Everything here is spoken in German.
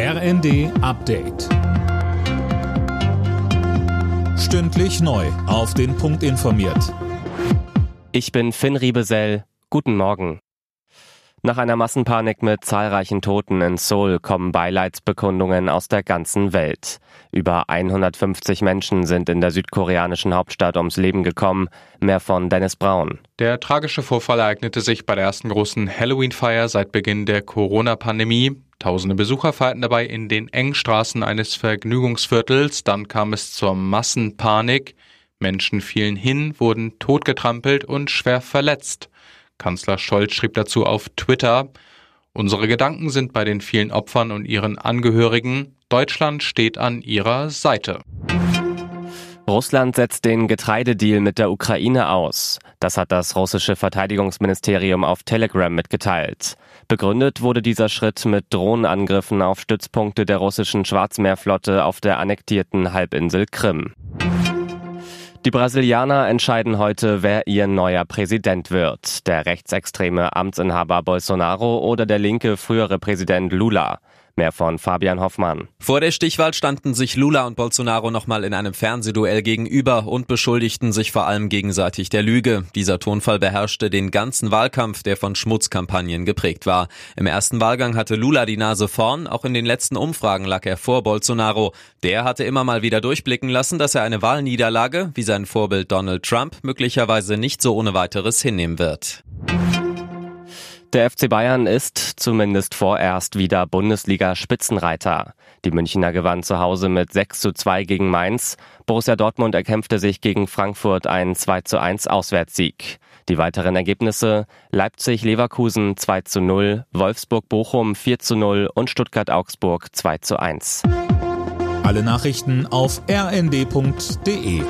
RND Update. Stündlich neu. Auf den Punkt informiert. Ich bin Finn Riebesell. Guten Morgen. Nach einer Massenpanik mit zahlreichen Toten in Seoul kommen Beileidsbekundungen aus der ganzen Welt. Über 150 Menschen sind in der südkoreanischen Hauptstadt ums Leben gekommen. Mehr von Dennis Braun. Der tragische Vorfall ereignete sich bei der ersten großen Halloween-Feier seit Beginn der Corona-Pandemie. Tausende Besucher feierten dabei in den engen Straßen eines Vergnügungsviertels. Dann kam es zur Massenpanik. Menschen fielen hin, wurden totgetrampelt und schwer verletzt. Kanzler Scholz schrieb dazu auf Twitter, Unsere Gedanken sind bei den vielen Opfern und ihren Angehörigen. Deutschland steht an ihrer Seite. Russland setzt den Getreidedeal mit der Ukraine aus. Das hat das russische Verteidigungsministerium auf Telegram mitgeteilt. Begründet wurde dieser Schritt mit Drohnenangriffen auf Stützpunkte der russischen Schwarzmeerflotte auf der annektierten Halbinsel Krim. Die Brasilianer entscheiden heute, wer ihr neuer Präsident wird. Der rechtsextreme Amtsinhaber Bolsonaro oder der linke frühere Präsident Lula. Mehr von Fabian Hoffmann. Vor der Stichwahl standen sich Lula und Bolsonaro nochmal in einem Fernsehduell gegenüber und beschuldigten sich vor allem gegenseitig der Lüge. Dieser Tonfall beherrschte den ganzen Wahlkampf, der von Schmutzkampagnen geprägt war. Im ersten Wahlgang hatte Lula die Nase vorn, auch in den letzten Umfragen lag er vor Bolsonaro. Der hatte immer mal wieder durchblicken lassen, dass er eine Wahlniederlage, wie sein Vorbild Donald Trump, möglicherweise nicht so ohne weiteres hinnehmen wird. Der FC Bayern ist zumindest vorerst wieder Bundesliga-Spitzenreiter. Die Münchner gewannen zu Hause mit 6 zu 2 gegen Mainz. Borussia Dortmund erkämpfte sich gegen Frankfurt einen 2 zu 1 Auswärtssieg. Die weiteren Ergebnisse Leipzig-Leverkusen 2 zu 0, Wolfsburg-Bochum 4 zu 0 und Stuttgart-Augsburg 2 zu 1. Alle Nachrichten auf rnd.de